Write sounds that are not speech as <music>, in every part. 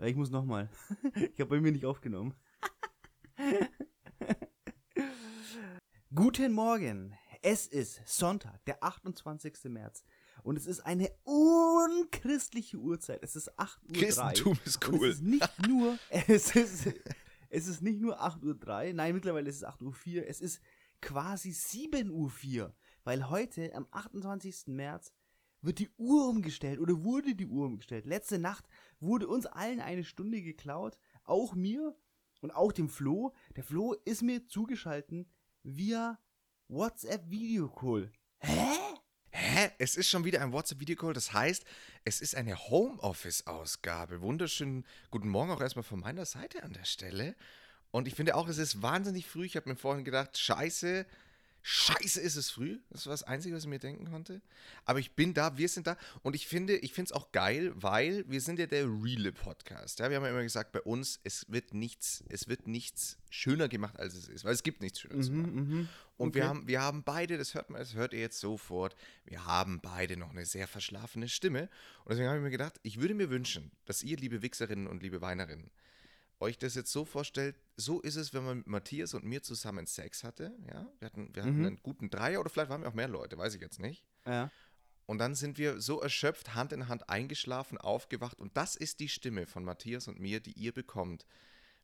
Ich muss nochmal. <laughs> Ich habe bei mir nicht aufgenommen. <laughs> Guten Morgen. Es ist Sonntag, der 28. März. Und es ist eine unchristliche Uhrzeit. Es ist 8 Uhr. Christentum ist Und cool. es ist nicht nur, <laughs> es ist, es ist nicht nur 8.03 Uhr, nein, mittlerweile ist es 8.04 Uhr, es ist quasi 7.04 Uhr, weil heute, am 28. März, wird die Uhr umgestellt oder wurde die Uhr umgestellt. Letzte Nacht wurde uns allen eine Stunde geklaut, auch mir und auch dem Flo. Der Flo ist mir zugeschalten via WhatsApp Video Call. Hä? Hä? Es ist schon wieder ein WhatsApp-Videocall. Das heißt, es ist eine Homeoffice-Ausgabe. Wunderschönen guten Morgen auch erstmal von meiner Seite an der Stelle. Und ich finde auch, es ist wahnsinnig früh. Ich habe mir vorhin gedacht, scheiße, scheiße ist es früh. Das war das Einzige, was ich mir denken konnte. Aber ich bin da, wir sind da. Und ich finde, ich finde es auch geil, weil wir sind ja der reale Podcast. Ja, wir haben ja immer gesagt, bei uns, es wird nichts, es wird nichts schöner gemacht, als es ist. Weil es gibt nichts schöner zu machen. mhm. Und wir, Okay. haben, wir haben beide, das hört man, das hört ihr jetzt sofort, wir haben beide noch eine sehr verschlafene Stimme. Und deswegen habe ich mir gedacht, ich würde mir wünschen, dass ihr, liebe Wichserinnen und liebe Weinerinnen, euch das jetzt so vorstellt, so ist es, wenn man mit Matthias und mir zusammen Sex hatte. Ja? Wir hatten, wir hatten Mhm. einen guten Dreier oder vielleicht waren wir auch mehr Leute, weiß ich jetzt nicht. Ja. Und dann sind wir so erschöpft, Hand in Hand eingeschlafen, aufgewacht. Und das ist die Stimme von Matthias und mir, die ihr bekommt,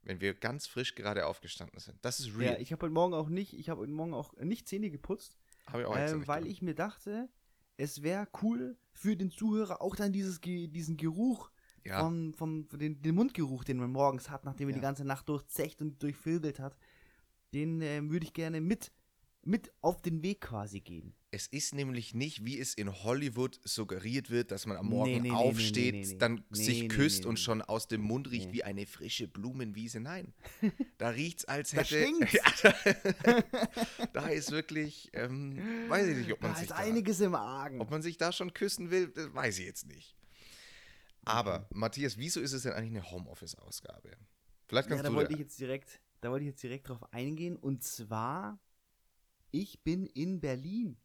wenn wir ganz frisch gerade aufgestanden sind. Das ist Ja, real. ich habe heute Morgen auch nicht, ich habe heute Morgen auch nicht Zähne geputzt, ich ähm, weil gemacht. ich mir dachte, es wäre cool für den Zuhörer auch dann dieses, diesen Geruch ja. vom, vom, den, den Mundgeruch, den man morgens hat, nachdem er Ja. die ganze Nacht durchzecht und durchfiltert hat, den ähm, würde ich gerne mit, mit auf den Weg quasi gehen. Es ist nämlich nicht, wie es in Hollywood suggeriert wird, dass man am Morgen nee, nee, aufsteht, nee, dann sich küsst und schon aus dem Mund riecht wie eine frische Blumenwiese. Nein, <laughs> da riecht's, als Da hätte. stinkt's. <laughs> Ja, da, da ist wirklich, ähm, weiß ich nicht, ob man Da sich ist da, einiges im Argen. ob man sich da schon küssen will, das weiß ich jetzt nicht. Aber Matthias, wieso ist es denn eigentlich eine Homeoffice-Ausgabe? Vielleicht ja, kannst da du wollte da- ich jetzt direkt, da wollte ich jetzt direkt drauf eingehen. Und zwar, ich bin in Berlin.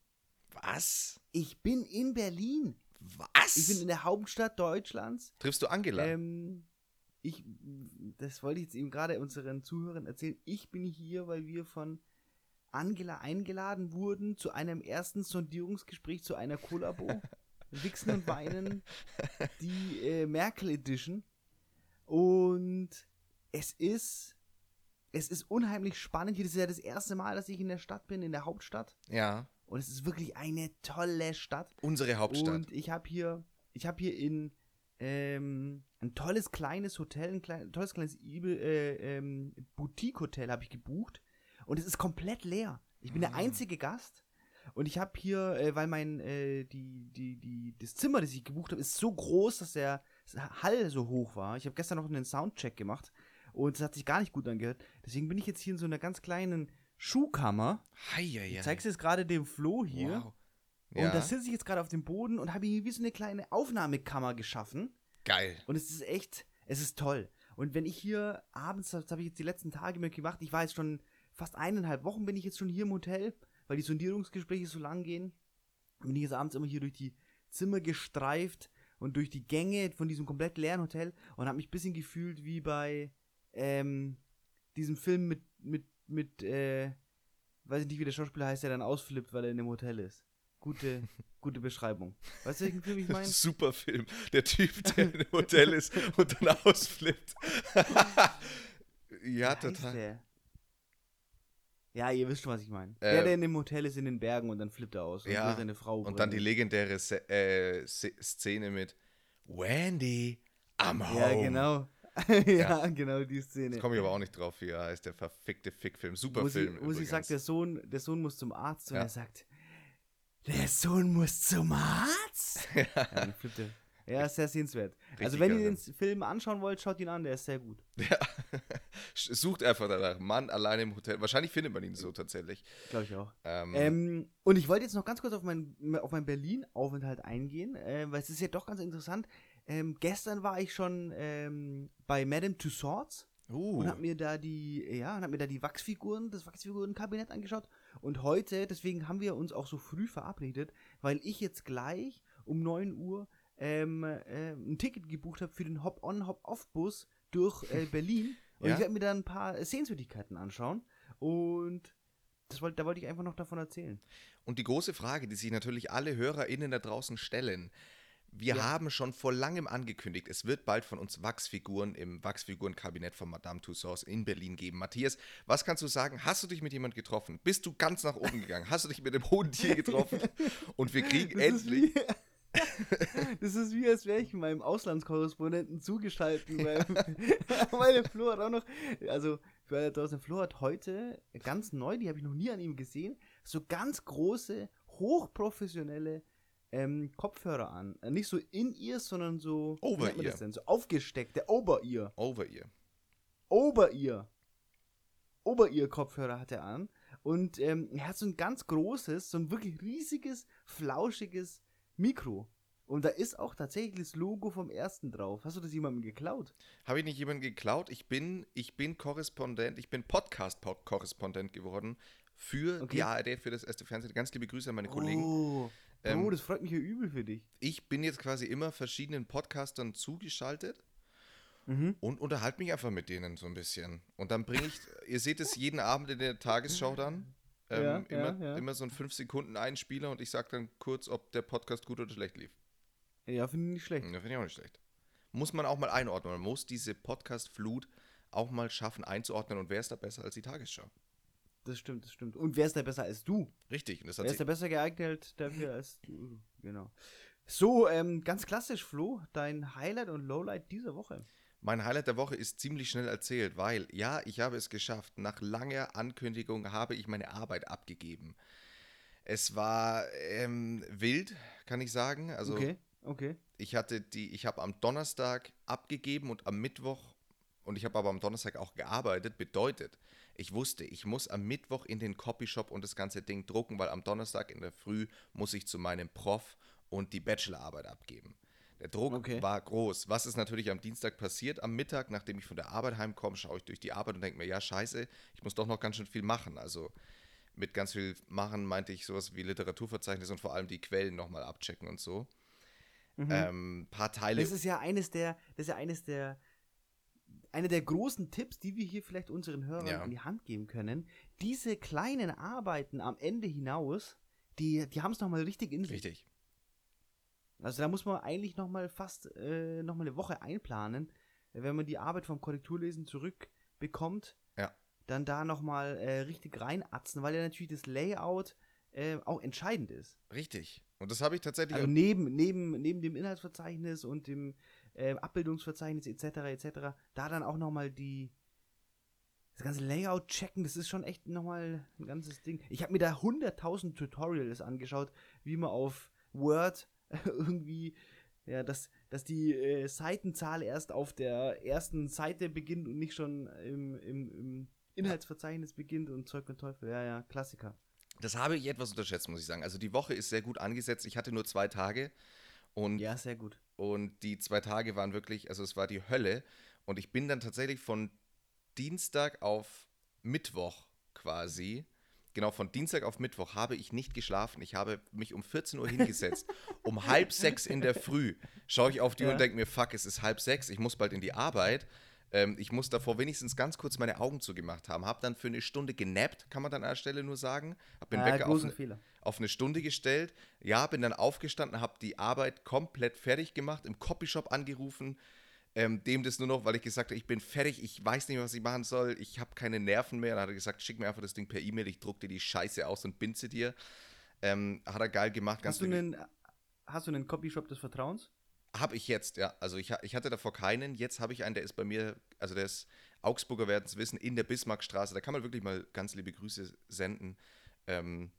Was? Ich bin in Berlin. Was? Ich bin in der Hauptstadt Deutschlands. Triffst du Angela? Ähm, ich, das wollte ich jetzt eben gerade unseren Zuhörern erzählen. Ich bin hier, weil wir von Angela eingeladen wurden zu einem ersten Sondierungsgespräch zu einer Kollabo. <laughs> Wichsen und Weinen, die äh, Merkel Edition. Und es ist, es ist unheimlich spannend. Hier ist ja das erste Mal, dass ich in der Stadt bin, in der Hauptstadt. ja, Und es ist wirklich eine tolle Stadt. unsere Hauptstadt. Und ich habe hier, ich habe hier in ähm, ein tolles kleines Hotel, ein klein, tolles kleines äh, ähm, Boutique-Hotel habe ich gebucht. Und es ist komplett leer. Ich bin der Ah. einzige Gast. Und ich habe hier, äh, weil mein, äh, die, die, die, das Zimmer, das ich gebucht habe, ist so groß, dass der Hall so hoch war. Ich habe gestern noch einen Soundcheck gemacht und es hat sich gar nicht gut angehört. Deswegen bin ich jetzt hier in so einer ganz kleinen Schuhkammer. Heieiei. Ich zeig's jetzt gerade dem Flo hier. Wow. Und Ja, da sitze ich jetzt gerade auf dem Boden und habe hier wie so eine kleine Aufnahmekammer geschaffen. geil. Und es ist echt, es ist toll. Und wenn ich hier abends, das habe ich jetzt die letzten Tage mir gemacht, ich war jetzt schon fast eineinhalb Wochen bin ich jetzt schon hier im Hotel, weil die Sondierungsgespräche so lang gehen. Bin ich jetzt abends immer hier durch die Zimmer gestreift und durch die Gänge von diesem komplett leeren Hotel und habe mich ein bisschen gefühlt wie bei ähm, diesem Film mit, mit, mit, äh, weiß ich nicht, wie der Schauspieler heißt, der dann ausflippt, weil er in einem Hotel ist. Gute, <laughs> gute Beschreibung. Weißt du, welchen Film ich meine? <laughs> Super Film. Der Typ, der im Hotel ist und dann ausflippt. <laughs> ja, total. Der? Ja, ihr wisst schon, was ich meine. Äh, der, der in dem Hotel ist in den Bergen und dann flippt er aus und Ja, will seine Frau Und dann die legendäre Se äh, Szene mit Wendy am Home. <laughs> Ja, genau. ja, genau die Szene. Jetzt komme ich aber auch nicht drauf, wie er heißt, der verfickte Fickfilm. Super wo sie, Film. wo sie sagt, der Sohn, der Sohn muss zum Arzt und Ja. er sagt, der Sohn muss zum Arzt? <laughs> ja, dann flippt er. Ja, ist sehr sehenswert. also Richtig wenn ihr den Film anschauen wollt, schaut ihn an, der ist sehr gut. Ja. <laughs> Sucht einfach danach. Mann alleine im Hotel. Wahrscheinlich findet man ihn so tatsächlich. Glaube ich auch. Ähm, Ähm, und ich wollte jetzt noch ganz kurz auf meinen auf meinen Berlin-Aufenthalt eingehen, äh, weil es ist ja doch ganz interessant. Ähm, gestern war ich schon ähm, bei Madame Tussauds uh, und habe mir da die ja und hab mir da die Wachsfiguren, das Wachsfigurenkabinett angeschaut. Und heute, deswegen haben wir uns auch so früh verabredet, weil ich jetzt gleich um 9 Uhr ähm, äh, ein Ticket gebucht habe für den Hop-on, Hop-off-Bus durch äh, <laughs> Berlin. Und Ja? ich werde mir da ein paar Sehenswürdigkeiten anschauen. Und das wollt, da wollte ich einfach noch davon erzählen. Und die große Frage, die sich natürlich alle HörerInnen da draußen stellen, wir Ja. haben schon vor langem angekündigt, es wird bald von uns Wachsfiguren im Wachsfigurenkabinett von Madame Tussauds in Berlin geben. Matthias, was kannst du sagen? Hast du dich mit jemand getroffen? Bist du ganz nach oben gegangen? Hast du dich mit dem hohen Tier getroffen? <laughs> Und wir kriegen Das endlich. <laughs> Das ist wie, als wäre ich meinem Auslandskorrespondenten zugeschaltet. Weil, <laughs> meine Flo hat auch noch, also für alle draußen, Flo hat heute ganz neu, die habe ich noch nie an ihm gesehen, so ganz große, hochprofessionelle ähm, Kopfhörer an. Äh, Nicht so in ihr, sondern so, das denn? So aufgesteckte. Over-Ear. Ober-Ear. Ober-Ear-Kopfhörer hat er an. Und ähm, er hat so ein ganz großes, so ein wirklich riesiges, flauschiges Mikro. Und da ist auch tatsächlich das Logo vom ersten drauf. Hast du das jemandem geklaut? Habe ich nicht jemanden geklaut? Ich bin, ich bin Korrespondent, ich bin Podcast-Korrespondent geworden für Okay. die ARD, für das erste Fernsehen. Ganz liebe Grüße an meine Kollegen. Oh, Ähm, das freut mich ja übel für dich. Ich bin jetzt quasi immer verschiedenen Podcastern zugeschaltet Mhm. und unterhalte mich einfach mit denen so ein bisschen. Und dann bringe ich, <laughs> ihr seht es jeden Abend in der Tagesschau dann, ähm, Ja, immer, ja, ja. immer so ein 5 Sekunden Einspieler und ich sage dann kurz, ob der Podcast gut oder schlecht lief. Ja, finde ich nicht schlecht. Ja, finde ich auch nicht schlecht. Muss man auch mal einordnen. Man muss diese Podcast-Flut auch mal schaffen einzuordnen. Und wer ist da besser als die Tagesschau? Das stimmt, das stimmt. Und wer ist da besser als du? Richtig. Und das hat Wer ist da besser geeignet dafür als du? Genau. So, ähm, ganz klassisch, Flo, dein Highlight und Lowlight dieser Woche. mein Highlight der Woche ist ziemlich schnell erzählt, weil ja, ich habe es geschafft. Nach langer Ankündigung habe ich meine Arbeit abgegeben. Es war ähm, wild, kann ich sagen. Also okay, okay. ich hatte die, ich habe am Donnerstag abgegeben und am Mittwoch, und ich habe aber am Donnerstag auch gearbeitet, bedeutet, ich wusste, ich muss am Mittwoch in den Copyshop und das ganze Ding drucken, weil am Donnerstag in der Früh muss ich zu meinem Prof und die Bachelorarbeit abgeben. Der Druck Okay. war groß. Was ist natürlich am Dienstag passiert? Am Mittag, nachdem ich von der Arbeit heimkomme, schaue ich durch die Arbeit und denke mir, ja, scheiße, ich muss doch noch ganz schön viel machen. Also mit ganz viel machen meinte ich sowas wie Literaturverzeichnis und vor allem die Quellen nochmal abchecken und so. Ähm, paar Teile. Das ist ja eines der, das ist ja eines der, einer der großen Tipps, die wir hier vielleicht unseren Hörern Ja. an die Hand geben können. Diese kleinen Arbeiten am Ende hinaus, die, die haben es nochmal richtig in sich. Richtig. Also da muss man eigentlich nochmal fast äh, nochmal eine Woche einplanen, wenn man die Arbeit vom Korrekturlesen zurückbekommt, Ja. dann da nochmal äh, richtig reinatzen, weil ja natürlich das Layout äh, auch entscheidend ist. Richtig. Und das habe ich tatsächlich. Also neben, neben, neben dem Inhaltsverzeichnis und dem äh, Abbildungsverzeichnis etc. etc. da dann auch nochmal die das ganze Layout checken, das ist schon echt nochmal ein ganzes Ding. Ich habe mir da 100.000 Tutorials angeschaut, wie man auf Word <laughs> irgendwie, ja, dass, dass die äh, Seitenzahl erst auf der ersten Seite beginnt und nicht schon im, im, im Inhaltsverzeichnis beginnt und Zeug und Teufel. Ja, ja, Klassiker. Das habe ich etwas unterschätzt, muss ich sagen. Also die Woche ist sehr gut angesetzt. Ich hatte nur zwei Tage und, Ja, sehr gut. und die zwei Tage waren wirklich, also es war die Hölle. Und ich bin dann tatsächlich von Dienstag auf Mittwoch quasi. Genau, von Dienstag auf Mittwoch habe ich nicht geschlafen. Ich habe mich um 14 Uhr hingesetzt. <laughs> um halb sechs in der Früh schaue ich auf die Uhr Ja. und denke mir, fuck, es ist halb sechs, ich muss bald in die Arbeit. Ähm, ich muss davor wenigstens ganz kurz meine Augen zugemacht haben. Habe dann für eine Stunde genappt, kann man dann an der Stelle nur sagen. Habe den Ah, Wecker auf Fehler. auf eine Stunde gestellt. Ja, bin dann aufgestanden, habe die Arbeit komplett fertig gemacht, im Copyshop angerufen, ähm, dem das nur noch, weil ich gesagt habe, ich bin fertig, ich weiß nicht, was ich machen soll, ich habe keine Nerven mehr. Dann hat er gesagt, schick mir einfach das Ding per E-Mail, ich druck dir die Scheiße aus und bin sie dir. Ähm, hat er geil gemacht, ganz Hast du, einen, hast du einen Copyshop des Vertrauens? Habe ich jetzt, ja. Also ich, ich hatte davor keinen. Jetzt habe ich einen, der ist bei mir, also der ist Augsburger werden es wissen, in der Bismarckstraße. Da kann man wirklich mal ganz liebe Grüße senden. Ähm,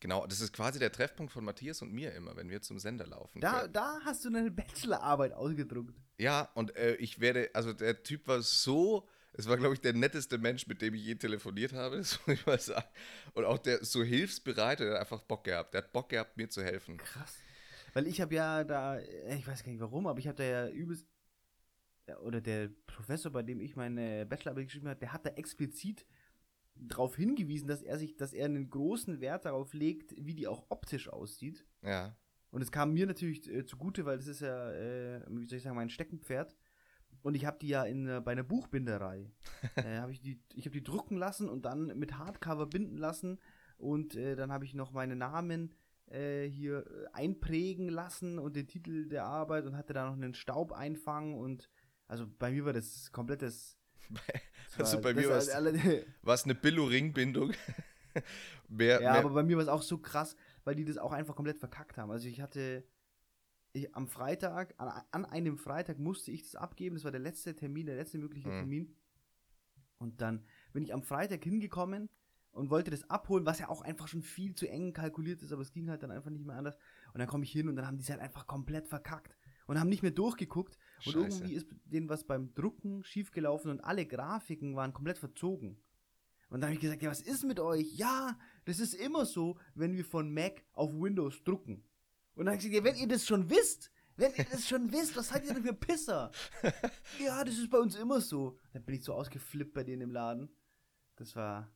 genau, das ist quasi der Treffpunkt von Matthias und mir immer, wenn wir zum Sender laufen. Da, da hast du eine Bachelorarbeit ausgedruckt. Ja, und äh, ich werde, also der Typ war so, es war, glaube ich, der netteste Mensch, mit dem ich je telefoniert habe, <laughs> das muss ich mal sagen. Und auch der so hilfsbereit, der hat einfach Bock gehabt. Der hat Bock gehabt, mir zu helfen. Krass. Weil ich habe ja da, äh, ich weiß gar nicht warum, aber ich habe da ja übelst, oder der Professor, bei dem ich meine Bachelorarbeit geschrieben habe, der hat da explizit darauf hingewiesen, dass er sich, dass er einen großen Wert darauf legt, wie die auch optisch aussieht. Ja. Und es kam mir natürlich äh, zugute, weil das ist ja, äh, wie soll ich sagen, mein Steckenpferd. Und ich habe die ja in, äh, bei einer Buchbinderei. <laughs> äh, hab ich die, ich habe die drucken lassen und dann mit Hardcover binden lassen. Und dann habe ich noch meine Namen äh, hier äh, einprägen lassen und den Titel der Arbeit und hatte da noch einen Staubeinfang und also bei mir war das komplettes. <laughs> also war, bei mir war es <laughs> eine Billo-Ringbindung. <laughs> mehr, ja, mehr. aber bei mir war es auch so krass, weil die das auch einfach komplett verkackt haben. Also ich hatte ich, am Freitag, an, an, einem Freitag musste ich das abgeben. Das war der letzte Termin, der letzte mögliche mhm. Termin. Und dann bin ich am Freitag hingekommen und wollte das abholen, was ja auch einfach schon viel zu eng kalkuliert ist, aber es ging halt dann einfach nicht mehr anders. Und dann komme ich hin und dann haben die es halt einfach komplett verkackt und haben nicht mehr durchgeguckt. Scheiße. Und irgendwie ist denen was beim Drucken schiefgelaufen und alle Grafiken waren komplett verzogen. Und dann habe ich gesagt, ja, was ist mit euch? Ja, das ist immer so, wenn wir von Mac auf Windows drucken. Und dann habe ich gesagt, ja, wenn ihr das schon wisst, wenn ihr das schon wisst, was seid ihr denn für Pisser? <laughs> ja, das ist bei uns immer so. Dann bin ich so ausgeflippt bei denen im Laden. Das war,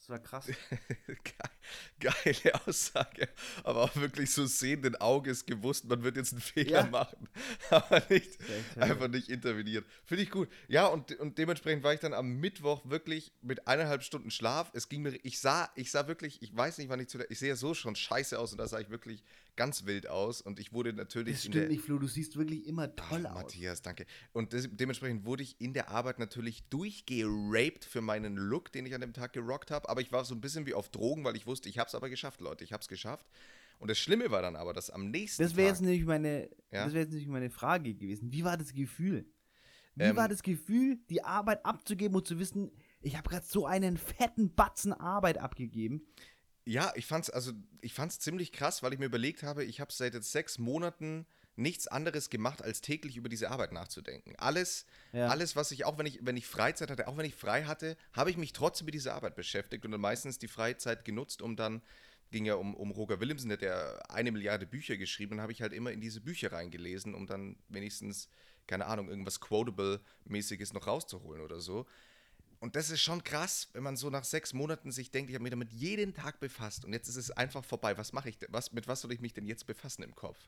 das war krass. <laughs> Geile Aussage. Aber auch wirklich so sehenden Auges gewusst, man wird jetzt einen Fehler ja. machen. <laughs> Aber nicht, einfach nicht intervenieren. Finde ich gut. Ja, und, und dementsprechend war ich dann am Mittwoch wirklich mit eineinhalb Stunden Schlaf. Es ging mir, ich sah, ich sah wirklich, ich weiß nicht, wann ich zu der, ich sehe ja so schon scheiße aus und da sah ich wirklich ganz wild aus und ich wurde natürlich. Das stimmt nicht, Flo, du siehst wirklich immer toll Ach, aus. Matthias, danke. Und das, dementsprechend wurde ich in der Arbeit natürlich durchgeraped für meinen Look, den ich an dem Tag gerockt habe. Aber ich war so ein bisschen wie auf Drogen, weil ich wusste, ich habe es aber geschafft, Leute. Ich habe es geschafft. Und das Schlimme war dann aber, dass am nächsten das Tag. Jetzt nämlich meine, ja? Das wäre jetzt nämlich meine Frage gewesen. Wie war das Gefühl? Wie ähm, war das Gefühl, die Arbeit abzugeben und zu wissen, ich habe gerade so einen fetten Batzen Arbeit abgegeben? Ja, ich fand's also ich fand's ziemlich krass, weil ich mir überlegt habe, ich habe seit jetzt sechs Monaten nichts anderes gemacht, als täglich über diese Arbeit nachzudenken. Alles, ja. alles, was ich, auch wenn ich, wenn ich Freizeit hatte, auch wenn ich frei hatte, habe ich mich trotzdem mit dieser Arbeit beschäftigt und dann meistens die Freizeit genutzt, um dann, ging ja um, um Roger Williamson, der hat eine Milliarde Bücher geschrieben, und habe ich halt immer in diese Bücher reingelesen, um dann wenigstens, keine Ahnung, irgendwas Quotable-mäßiges noch rauszuholen oder so. Und das ist schon krass, wenn man so nach sechs Monaten sich denkt, ich habe mich damit jeden Tag befasst und jetzt ist es einfach vorbei. Was mache ich denn? Was, mit was soll ich mich denn jetzt befassen im Kopf?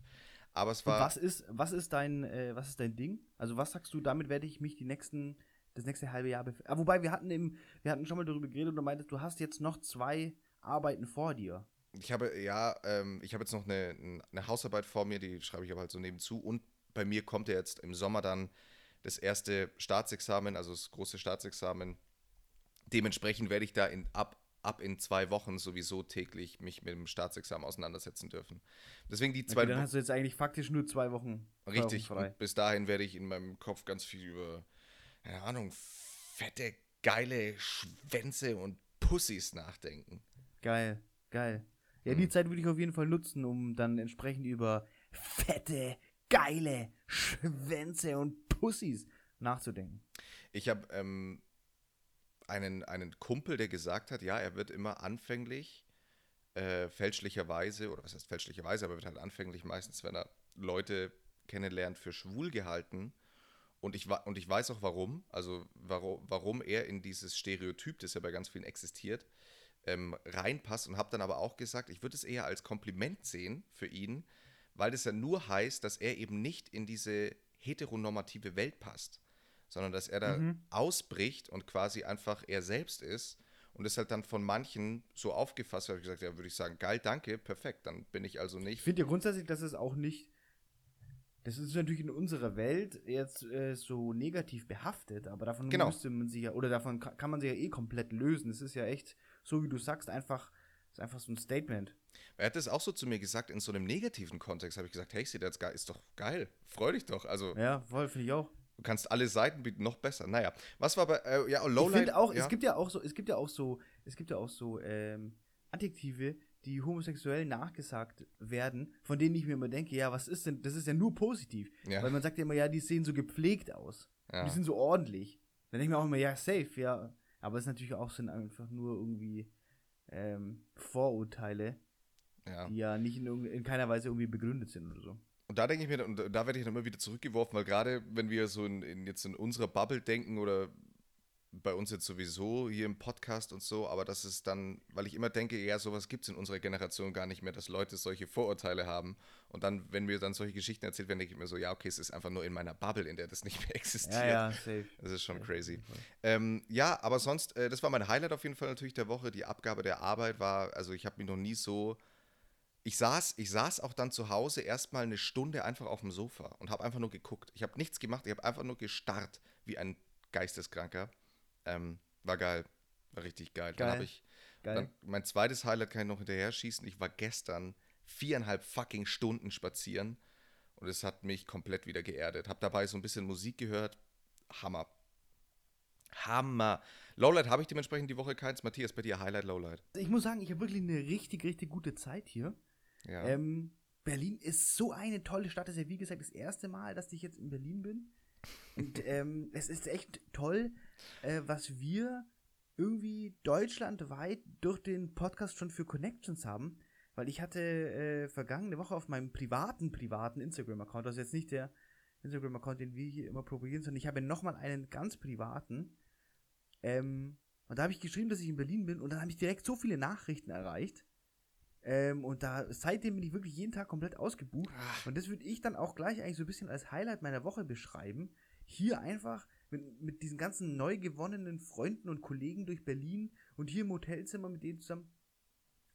Aber es war. Und was ist, was ist dein, äh, was ist dein Ding? Also was sagst du, damit werde ich mich die nächsten, das nächste halbe Jahr befassen? Ah, wobei wir hatten im, wir hatten schon mal darüber geredet und du meintest, du hast jetzt noch zwei Arbeiten vor dir. Ich habe, ja, ähm, ich habe jetzt noch eine, eine Hausarbeit vor mir, die schreibe ich aber halt so nebenzu. Und bei mir kommt ja jetzt im Sommer dann das erste Staatsexamen, also das große Staatsexamen. Dementsprechend werde ich da in, ab, ab in zwei Wochen sowieso täglich mich mit dem Staatsexamen auseinandersetzen dürfen. Deswegen die zwei okay, dann hast du jetzt eigentlich faktisch nur zwei Wochen. Richtig. Bis dahin werde ich in meinem Kopf ganz viel über, keine Ahnung, fette, geile Schwänze und Pussys nachdenken. Geil, geil. Ja, hm. die Zeit würde ich auf jeden Fall nutzen, um dann entsprechend über fette, geile Schwänze und Pussys nachzudenken. Ich habe ähm, einen, einen Kumpel, der gesagt hat, ja, er wird immer anfänglich äh, fälschlicherweise, oder was heißt fälschlicherweise, aber wird halt anfänglich meistens, wenn er Leute kennenlernt, für schwul gehalten. Und ich, und ich weiß auch warum, also warum, warum er in dieses Stereotyp, das ja bei ganz vielen existiert, ähm, reinpasst und habe dann aber auch gesagt, ich würde es eher als Kompliment sehen für ihn, weil das ja nur heißt, dass er eben nicht in diese heteronormative Welt passt, sondern dass er da mhm. ausbricht und quasi einfach er selbst ist und ist halt dann von manchen so aufgefasst, ich gesagt, ja, würde ich sagen, geil, danke, perfekt, dann bin ich also nicht. Ich finde ja grundsätzlich, dass es auch nicht, das ist natürlich in unserer Welt jetzt äh, so negativ behaftet, aber davon genau. müsste man sich ja, oder davon kann man sich ja eh komplett lösen. Es ist ja echt, so wie du sagst, einfach, ist einfach so ein Statement. Er hat das auch so zu mir gesagt, in so einem negativen Kontext habe ich gesagt, hey, das ist doch geil, freu dich doch. Also, ja, voll, finde ich auch. Du kannst alle Seiten bieten, noch besser. Naja, was war bei, äh, ja, Lowlight. Ich finde auch, ja. es gibt ja auch so, es gibt ja auch so, es gibt ja auch so, ähm, Adjektive, die homosexuell nachgesagt werden, von denen ich mir immer denke, ja, was ist denn, das ist ja nur positiv. Ja. Weil man sagt ja immer, ja, die sehen so gepflegt aus. Ja. Die sind so ordentlich. Dann denke ich mir auch immer, ja, safe, ja. Aber es ist natürlich auch sind einfach nur irgendwie ähm, Vorurteile, ja. die ja nicht in, in, keiner Weise irgendwie begründet sind oder so. Und da denke ich mir, und da werde ich dann immer wieder zurückgeworfen, weil gerade wenn wir so in, in, jetzt in unserer Bubble denken oder bei uns jetzt sowieso hier im Podcast und so, aber das ist dann, weil ich immer denke, ja, sowas gibt es in unserer Generation gar nicht mehr, dass Leute solche Vorurteile haben. Und dann, wenn mir dann solche Geschichten erzählt werden, denke ich mir so, ja, okay, es ist einfach nur in meiner Bubble, in der das nicht mehr <laughs> existiert. Ja, ja, safe. Das ist schon Safe, crazy. Ähm, ja, aber sonst, äh, das war mein Highlight auf jeden Fall natürlich der Woche. Die Abgabe der Arbeit war, also ich habe mich noch nie so. Ich saß, ich saß auch dann zu Hause erstmal eine Stunde einfach auf dem Sofa und habe einfach nur geguckt. Ich habe nichts gemacht, ich habe einfach nur gestarrt wie ein Geisteskranker. Ähm, war geil. War richtig geil. Dann Geil. habe ich. Dann, mein zweites Highlight kann ich noch hinterher schießen. Ich war gestern viereinhalb fucking Stunden spazieren und es hat mich komplett wieder geerdet. Hab dabei so ein bisschen Musik gehört. Hammer. Hammer. Lowlight habe ich dementsprechend die Woche keins. Matthias, bei dir Highlight, Lowlight. Ich muss sagen, ich habe wirklich eine richtig, richtig gute Zeit hier. Ja. Ähm, Berlin ist so eine tolle Stadt. Das ist ja, wie gesagt, das erste Mal, dass ich jetzt in Berlin bin. Und ähm, es ist echt toll, äh, was wir irgendwie deutschlandweit durch den Podcast schon für Connections haben. Weil ich hatte äh, vergangene Woche auf meinem privaten, privaten Instagram-Account, das ist jetzt nicht der Instagram-Account, den wir hier immer propagieren, sondern ich habe nochmal einen ganz privaten. Ähm, und da habe ich geschrieben, dass ich in Berlin bin und dann habe ich direkt so viele Nachrichten erreicht. Ähm, und da seitdem bin ich wirklich jeden Tag komplett ausgebucht. Und das würde ich dann auch gleich eigentlich so ein bisschen als Highlight meiner Woche beschreiben. Hier einfach mit, mit diesen ganzen neu gewonnenen Freunden und Kollegen durch Berlin und hier im Hotelzimmer mit denen zusammen.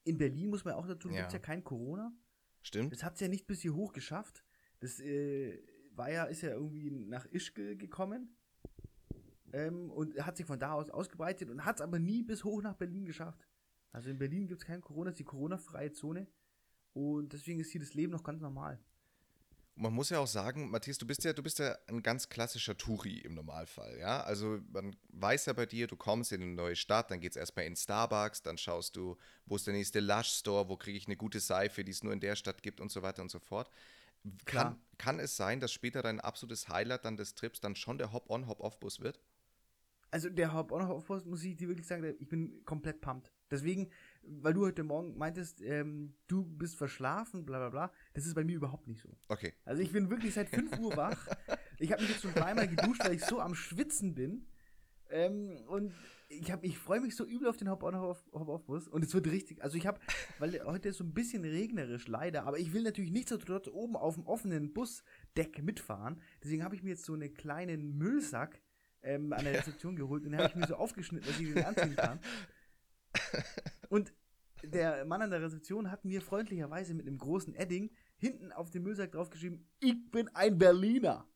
In Berlin muss man auch dazu, Ja. gibt es ja kein Corona. Stimmt? Das hat es ja nicht bis hier hoch geschafft. Das äh, war ja, ist ja irgendwie nach Ischgl gekommen. Ähm, und hat sich von da aus ausgebreitet und hat es aber nie bis hoch nach Berlin geschafft. Also in Berlin gibt es kein Corona, es ist die Corona-freie Zone. Und deswegen ist hier das Leben noch ganz normal. Man muss ja auch sagen, Matthias, du bist ja, du bist ja ein ganz klassischer Touri im Normalfall, ja. Also man weiß ja bei dir, du kommst in eine neue Stadt, dann geht es erstmal in Starbucks, dann schaust du, wo ist der nächste Lush-Store, wo kriege ich eine gute Seife, die es nur in der Stadt gibt und so weiter und so fort. Kann, Klar. kann es sein, dass später dein absolutes Highlight dann des Trips dann schon der Hop-on, Hop-off-Bus wird? Also der Hauptbahnhof muss ich dir wirklich sagen, ich bin komplett pumped. Deswegen, weil du heute Morgen meintest, ähm, du bist verschlafen, bla bla bla, das ist bei mir überhaupt nicht so. Okay. Also ich bin wirklich seit 5 Uhr wach. Ich habe mich jetzt schon dreimal geduscht, weil ich so am Schwitzen bin. Ähm, und ich, ich freue mich so übel auf den Hop-On-Hop-Off-Bus. Und es wird richtig, also ich habe, weil heute ist so ein bisschen regnerisch leider, aber ich will natürlich nichtsdestotrotz oben auf dem offenen Busdeck mitfahren. Deswegen habe ich mir jetzt so einen kleinen Müllsack ähm, an der Rezeption geholt und den habe ich mir so aufgeschnitten, dass ich den anziehen kann. <laughs> Und der Mann an der Rezeption hat mir freundlicherweise mit einem großen Edding hinten auf dem Müllsack draufgeschrieben, ich bin ein Berliner.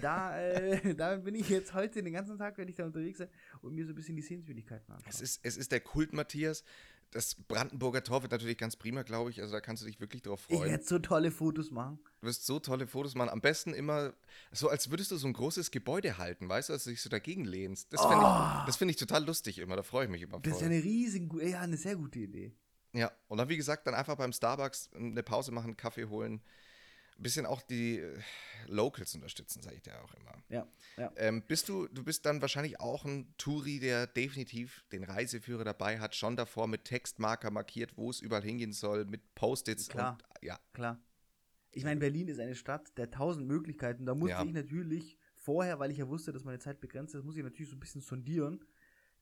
Da, äh, <laughs> da bin ich jetzt heute den ganzen Tag, werde ich da unterwegs sein und mir so ein bisschen die Sehenswürdigkeiten anschauen. Es ist, es ist der Kult, Matthias. Das Brandenburger Tor wird natürlich ganz prima, glaube ich. Also da kannst du dich wirklich drauf ich freuen. werde so tolle Fotos machen. Du wirst so tolle Fotos machen. Am besten immer so, als würdest du so ein großes Gebäude halten, weißt du, dass du dich so dagegen lehnst. Das finde ich, das find ich total lustig immer. Da freue ich mich immer Oh. Das ist eine riesen, gu- ja, eine sehr gute Idee. Ja, und dann, wie gesagt, dann einfach beim Starbucks eine Pause machen, Kaffee holen. Ein bisschen auch die äh, Locals unterstützen, sage ich dir auch immer. Ja, ja. Ähm, bist du, du bist dann wahrscheinlich auch ein Touri, der definitiv den Reiseführer dabei hat, schon davor mit Textmarker markiert, wo es überall hingehen soll, mit Post-its Klar. und ja, Klar. Ich meine, Berlin ist eine Stadt der tausend Möglichkeiten. Da musste Ja. ich natürlich vorher, weil ich ja wusste, dass meine Zeit begrenzt ist, muss ich natürlich so ein bisschen sondieren.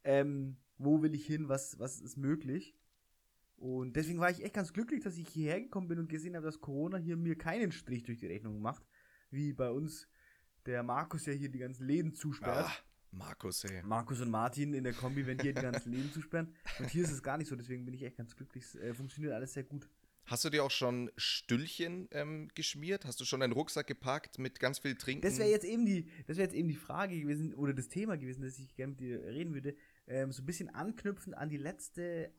Ähm, wo will ich hin? Was, was ist möglich? Und deswegen war ich echt ganz glücklich, dass ich hierher gekommen bin und gesehen habe, dass Corona hier mir keinen Strich durch die Rechnung macht. Wie bei uns der Markus ja hier die ganzen Läden zusperrt. ah, Markus, ey. Markus und Martin in der Kombi, wenn die hier die ganzen Läden zusperren. Und hier ist es gar nicht so, deswegen bin ich echt ganz glücklich. Es äh, funktioniert alles sehr gut. Hast du dir auch schon Stüllchen ähm, geschmiert? Hast du schon einen Rucksack gepackt mit ganz viel Trinken? Das wäre jetzt eben die, das wäre jetzt eben die Frage gewesen oder das Thema gewesen, das ich gerne mit dir reden würde. Ähm, so ein bisschen anknüpfend an die letzte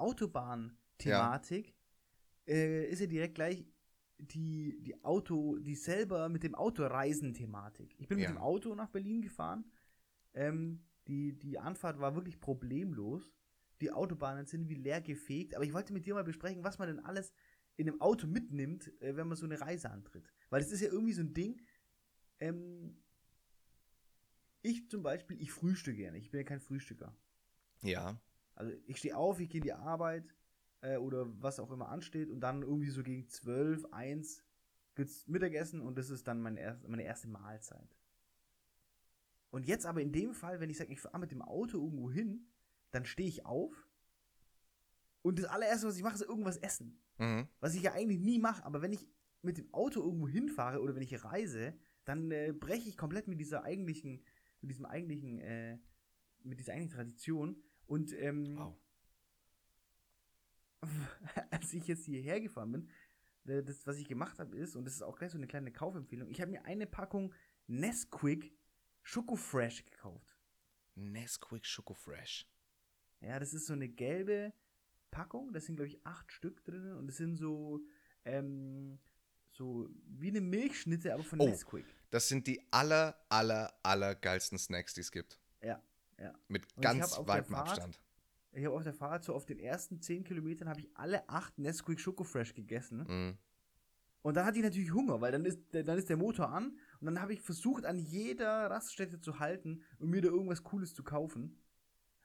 Autobahn-Thematik äh, ist ja direkt gleich die, die Auto, die selber mit dem Auto reisen-Thematik. Ich bin Ja. mit dem Auto nach Berlin gefahren. Ähm, die, die Anfahrt war wirklich problemlos. Die Autobahnen sind wie leer gefegt. Aber ich wollte mit dir mal besprechen, was man denn alles in einem Auto mitnimmt, äh, wenn man so eine Reise antritt. Weil das ist ja irgendwie so ein Ding. Ähm, ich zum Beispiel, ich frühstücke gerne. Ich bin ja kein Frühstücker. Ja. Also ich stehe auf, ich gehe in die Arbeit äh, oder was auch immer ansteht und dann irgendwie so gegen 12, 1 gibt's Mittagessen und das ist dann mein erst, meine erste Mahlzeit. Und jetzt aber in dem Fall, wenn ich sage, ich fahre mit dem Auto irgendwo hin, dann stehe ich auf und das allererste, was ich mache, ist irgendwas essen. Mhm. Was ich ja eigentlich nie mache, aber wenn ich mit dem Auto irgendwo hinfahre oder wenn ich reise, dann äh, breche ich komplett mit dieser eigentlichen, mit diesem eigentlichen, äh, mit dieser eigentlichen Tradition. Und ähm, Wow. <laughs> als ich jetzt hierher gefahren bin, das, was ich gemacht habe, ist, und das ist auch gleich so eine kleine Kaufempfehlung, ich habe mir eine Packung Nesquik Schoko Fresh gekauft. Nesquik Schoko Fresh. Ja, das ist so eine gelbe Packung, da sind, glaube ich, acht Stück drin und es sind so, ähm, so wie eine Milchschnitte, aber von Oh. Nesquik. Das sind die aller, aller, aller geilsten Snacks, die es gibt. Ja, ja. Mit Und ganz weitem Abstand. Ich habe auf der Fahrt so auf den ersten 10 Kilometern habe ich alle acht Nesquik Schoko Fresh gegessen. Mhm. Und dann hatte ich natürlich Hunger, weil dann ist, dann ist der Motor an und dann habe ich versucht, an jeder Raststätte zu halten und mir da irgendwas Cooles zu kaufen.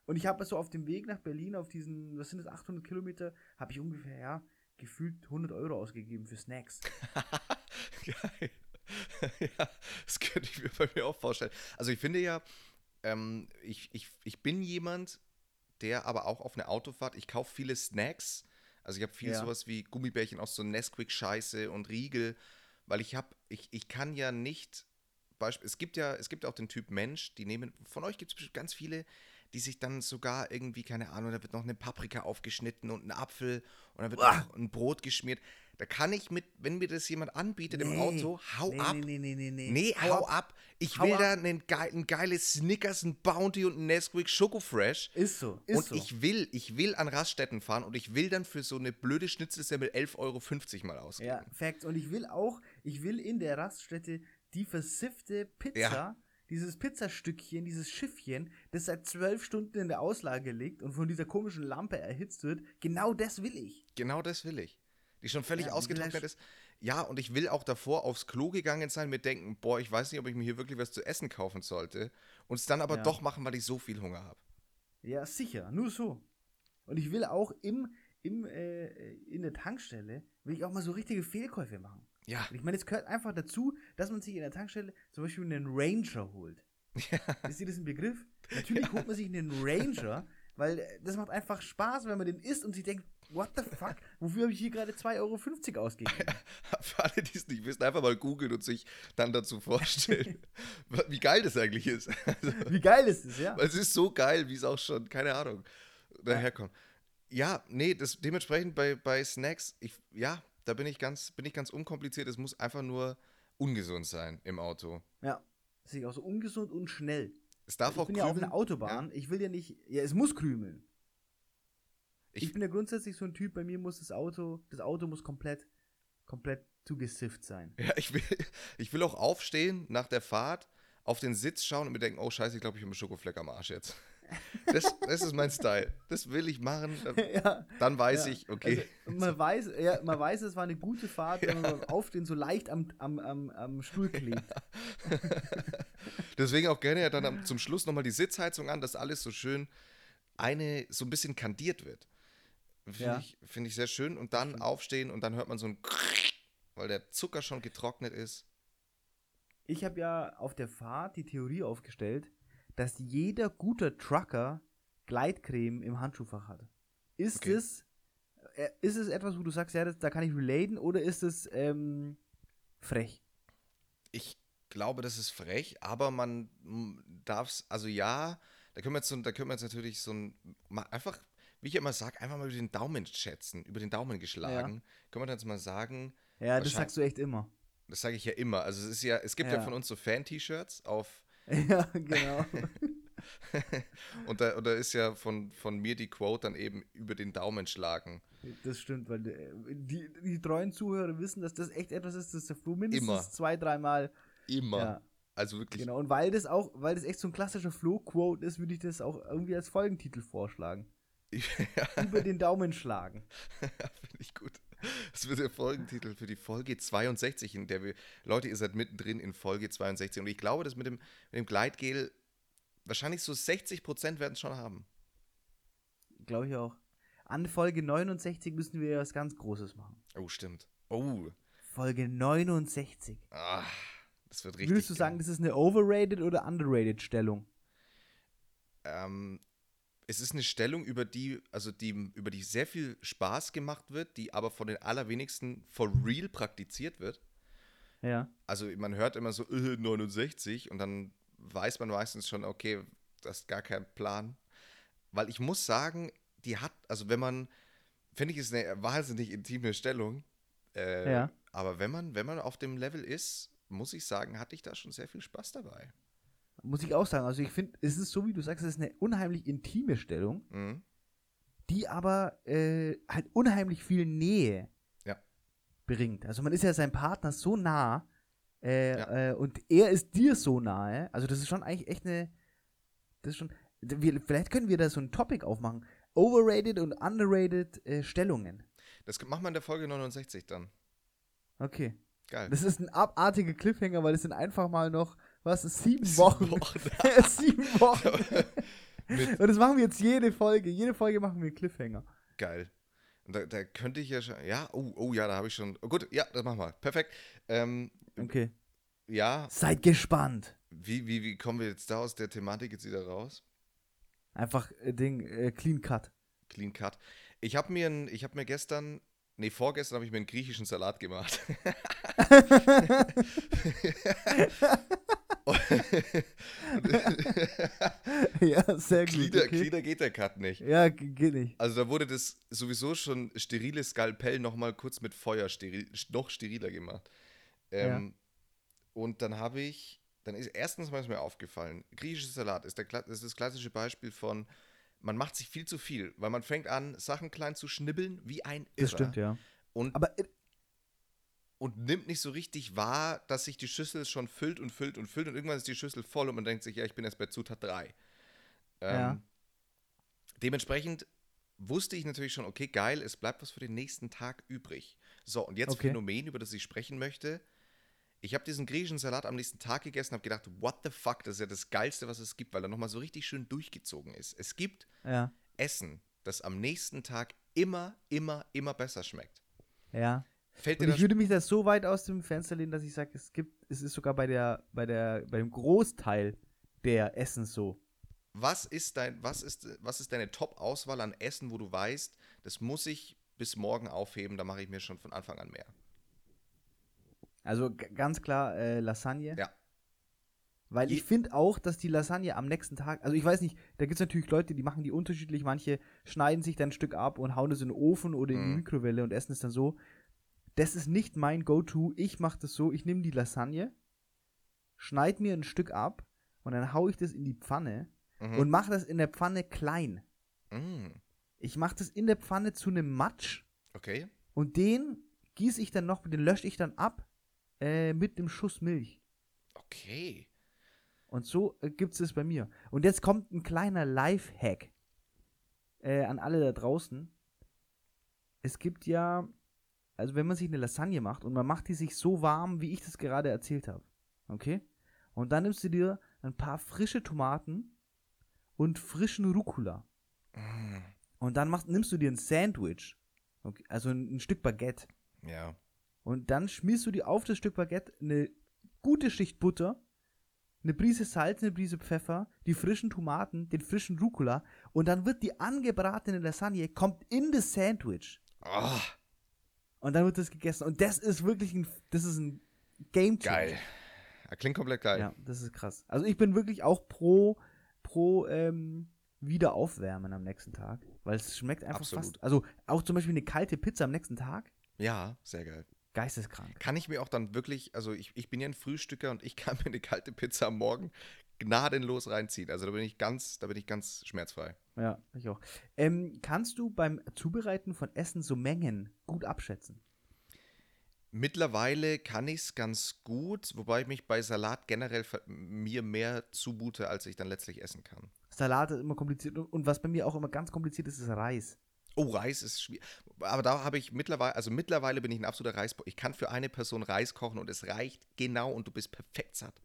Und ich habe so auf dem Weg nach Berlin, auf diesen, was sind das, 800 Kilometer, habe ich ungefähr, ja, gefühlt 100 Euro ausgegeben für Snacks. <laughs> Geil. <laughs> ja, das könnte ich mir bei mir auch vorstellen. Also ich finde ja, ähm, ich, ich, ich bin jemand, der aber auch auf eine Autofahrt, ich kaufe viele Snacks. Also ich habe viel Ja. sowas wie Gummibärchen aus so Nesquik-Scheiße und Riegel, weil ich habe, ich, ich kann ja nicht, Beispiel, es gibt ja, es gibt auch den Typ Mensch, die nehmen, von euch gibt es ganz viele, die sich dann sogar irgendwie, keine Ahnung, da wird noch eine Paprika aufgeschnitten und ein Apfel und dann wird Uah. noch ein Brot geschmiert. Da kann ich mit, wenn mir das jemand anbietet im Nee. Auto, hau nee, ab. Nee, nee, nee, nee. Nee, hau, ab. Ich Hau will ab. da einen geil, ein geiles Snickers, ein Bounty und ein Nesquik Schoko Fresh. Ist so, ist und so. ich will, ich will an Raststätten fahren und ich will dann für so eine blöde Schnitzelsemmel 11,50 Euro mal ausgeben. Ja, Facts. Und ich will auch, ich will in der Raststätte die versiffte Pizza, Ja. dieses Pizzastückchen, dieses Schiffchen, das seit zwölf Stunden in der Auslage liegt und von dieser komischen Lampe erhitzt wird, genau das will ich. Genau das will ich. Die schon völlig Ja, ausgetrocknet ist. Ja, und ich will auch davor aufs Klo gegangen sein, mir denken, boah, ich weiß nicht, ob ich mir hier wirklich was zu essen kaufen sollte. Und es dann aber Ja. doch machen, weil ich so viel Hunger habe. Ja, sicher, nur so. Und ich will auch im, im, äh, in der Tankstelle, will ich auch mal so richtige Fehlkäufe machen. Ja, Und ich meine, es gehört einfach dazu, dass man sich in der Tankstelle zum Beispiel einen Ranger holt. Ist dir das ein Begriff? Natürlich <laughs> holt man sich einen Ranger, weil das macht einfach Spaß, wenn man den isst und sich denkt, what the fuck, wofür habe ich hier gerade 2,50 Euro ausgegeben? <laughs> für alle, die es nicht wissen, einfach mal googeln und sich dann dazu vorstellen, <laughs> wie geil das eigentlich ist. Also, Wie geil ist das, ja? Weil es ist so geil, wie es auch schon, keine Ahnung, daherkommt. Ja, nee, das dementsprechend bei, bei Snacks, ich, ja, da bin ich ganz, bin ich ganz unkompliziert. Es muss einfach nur ungesund sein im Auto. Ja. Ist auch so ungesund und schnell. Es darf ich auch bin ja auf krümeln. einer Autobahn, ich will ja nicht, ja, es muss krümeln. Ich, Ich- bin ja grundsätzlich so ein Typ, bei mir muss das Auto, das Auto muss komplett, komplett zugesifft sein. <laughs> Ja, ich will, ich will auch aufstehen nach der Fahrt, auf den Sitz schauen und mir denken, oh scheiße, ich glaube, ich habe einen Schokofleck am Arsch jetzt. <laughs> Das, das ist mein Style. Das will ich machen. Dann, <laughs> ja. dann weiß Ja, ich, okay. Also, man, weiß, ja, man weiß, es war eine gute Fahrt, wenn man beim Aufstehen so leicht am, am, am, am Stuhl klebt. Deswegen auch gerne ja dann am, zum Schluss nochmal die Sitzheizung an, dass alles so schön eine, so ein bisschen kandiert wird. Finde Ja. ich, find ich sehr schön. Und dann aufstehen und dann hört man so ein <laughs> weil der Zucker schon getrocknet ist. Ich habe ja auf der Fahrt die Theorie aufgestellt, dass jeder guter Trucker Gleitcreme im Handschuhfach hat. Ist Okay. es äh, ist es etwas, wo du sagst, ja, das, da kann ich relaten, oder ist es ähm, frech? Ich glaube, das ist frech, aber man darf es, also ja, da können wir jetzt, so, da können wir jetzt natürlich so ein, einfach, wie ich immer sage, einfach mal über den Daumen schätzen, über den Daumen geschlagen. Können wir dann jetzt mal sagen, Ja, das sagst du echt immer. das sage ich ja immer, also es ist ja, es gibt ja, Ja. von uns so Fan-T-Shirts auf <laughs> ja, genau. <laughs> und, da, und da ist ja von, von mir die Quote dann eben über den Daumen schlagen. Das stimmt, weil äh, die, die treuen Zuhörer wissen, dass das echt etwas ist, das der Flo mindestens Immer. zwei, dreimal. Immer. Ja, Also wirklich genau. Und weil das auch, weil das echt so ein klassischer Flo-Quote ist, würde ich das auch irgendwie als Folgentitel vorschlagen. <laughs> Über den Daumen schlagen. finde ich gut. Das wird der Folgentitel für die Folge 62, in der wir, Leute, ihr seid mittendrin in Folge 62 und ich glaube, dass mit dem, mit dem Gleitgel wahrscheinlich so 60 Prozent werden es schon haben. Glaube ich auch. An Folge 69 müssen wir was ganz Großes machen. Oh, stimmt. Oh, Folge 69. ah, Das wird richtig. Würdest du sagen, das ist eine overrated oder underrated Stellung? Ähm, es ist eine Stellung, über die, also die, über die sehr viel Spaß gemacht wird, die aber von den allerwenigsten for real praktiziert wird. Ja. Also man hört immer so äh, 69 und dann weiß man meistens schon, okay, das ist gar kein Plan. Weil ich muss sagen, die hat, also wenn man, finde ich, ist eine wahnsinnig intime Stellung. Äh, Ja. Aber wenn man, wenn man auf dem Level ist, muss ich sagen, hatte ich da schon sehr viel Spaß dabei. Muss ich auch sagen. Also ich finde, es ist so, wie du sagst, es ist eine unheimlich intime Stellung, Mhm. die aber äh, halt unheimlich viel Nähe Ja. bringt. Also man ist ja seinem Partner so nah äh, Ja. äh, und er ist dir so nahe. Also das ist schon eigentlich echt eine, das ist schon, wir, vielleicht können wir da so ein Topic aufmachen. Overrated und underrated äh, Stellungen. Das machen wir in der Folge 69 dann. Okay. Geil. Das ist ein abartiger Cliffhanger, weil es sind einfach mal noch, was sieben Sieben Wochen. Wochen. <laughs> sieben Wochen. <laughs> Und das machen wir jetzt jede Folge. Jede Folge machen wir Cliffhanger. Geil. Da, da könnte ich ja schon, ja, oh, oh ja, da habe ich schon, oh, gut, ja, das machen wir. Perfekt. Ähm, Okay. ja, Seid gespannt. wie, wie, wie kommen wir jetzt da aus der Thematik jetzt wieder raus? Einfach äh, Ding, äh, Clean Cut. Clean Cut. Ich habe mir, ein- ich habe mir gestern, nee, vorgestern habe ich mir einen griechischen Salat gemacht. <laughs> ja, sehr gut. Glieder, okay. Glieder geht der Cut nicht. Ja, geht nicht. Also da wurde das sowieso schon sterile Skalpell nochmal kurz mit Feuer steril, noch steriler gemacht. Ähm, Und dann habe ich, dann ist erstens mal ist mir aufgefallen, griechischer Salat ist, der, ist das klassische Beispiel von, man macht sich viel zu viel, weil man fängt an, Sachen klein zu schnibbeln, wie ein Das Irrer. stimmt, ja. Und, Aber und nimmt nicht so richtig wahr, dass sich die Schüssel schon füllt und füllt und füllt und irgendwann ist die Schüssel voll und man denkt sich, ja, ich bin jetzt bei Zutat 3. Ähm, Ja. Dementsprechend wusste ich natürlich schon, okay, geil, es bleibt was für den nächsten Tag übrig. So, und jetzt Okay. Phänomen, über das ich sprechen möchte. Ich habe diesen griechischen Salat am nächsten Tag gegessen, habe gedacht, what the fuck, das ist ja das Geilste, was es gibt, weil er nochmal so richtig schön durchgezogen ist. Es gibt ja, Essen, das am nächsten Tag immer, immer, immer besser schmeckt. ja. Fällt Und ich das würde mich da so weit aus dem Fenster lehnen, dass ich sage, es gibt, es ist sogar bei der, bei der, beim Großteil der Essen so. Was ist dein, was ist, was ist deine Top-Auswahl an Essen, wo du weißt, das muss ich bis morgen aufheben, da mache ich mir schon von Anfang an mehr. Also ganz klar äh, Lasagne. Ja. Weil Je- ich finde auch, dass die Lasagne am nächsten Tag, also ich weiß nicht, da gibt es natürlich Leute, die machen die unterschiedlich. Manche schneiden sich dann ein Stück ab und hauen es in den Ofen oder in die Mhm. Mikrowelle und essen es dann so. Das ist nicht mein Go-To. Ich mache das so, ich nehme die Lasagne, schneide mir ein Stück ab und dann haue ich das in die Pfanne Mhm. und mache das in der Pfanne klein. Mm, Ich mache das in der Pfanne zu einem Matsch okay. und den gieße ich dann noch, den lösche ich dann ab äh, mit einem Schuss Milch. Okay. Und so äh, gibt es es bei mir. Und jetzt kommt ein kleiner Life-Hack äh, an alle da draußen. Es gibt ja, also wenn man sich eine Lasagne macht und man macht die sich so warm, wie ich das gerade erzählt habe. Okay? Und dann nimmst du dir ein paar frische Tomaten und frischen Rucola. Mm, Und dann machst, nimmst du dir ein Sandwich. Okay? Also ein, ein Stück Baguette. ja. Und dann schmierst du dir auf das Stück Baguette eine gute Schicht Butter, eine Prise Salz, eine Prise Pfeffer, die frischen Tomaten, den frischen Rucola und dann wird die angebratene Lasagne kommt in das Sandwich Oh, und dann wird das gegessen und das ist wirklich ein das ist ein Game Changer. geil. Klingt komplett geil. Ja, das ist krass. Also ich bin wirklich auch pro pro ähm, wieder aufwärmen am nächsten Tag, weil es schmeckt einfach Absolut. fast. Also auch zum Beispiel eine kalte Pizza am nächsten Tag, Ja, sehr geil. geisteskrank. Kann ich mir auch dann wirklich, also ich, ich bin ja ein Frühstücker und ich <laughs> kann mir eine kalte Pizza am Morgen gnadenlos reinziehen. Also da bin ich ganz, da bin ich ganz schmerzfrei. Ja, ich auch. Ähm, kannst du beim Zubereiten von Essen so Mengen gut abschätzen? Mittlerweile kann ich es ganz gut, wobei ich mich bei Salat generell mir mehr zumute, als ich dann letztlich essen kann. Salat ist immer kompliziert und, was bei mir auch immer ganz kompliziert ist, ist Reis. Oh, Reis ist schwierig. Aber da habe ich mittlerweile, also mittlerweile bin ich ein absoluter Reis. Ich kann für eine Person Reis kochen und es reicht genau und du bist perfekt satt.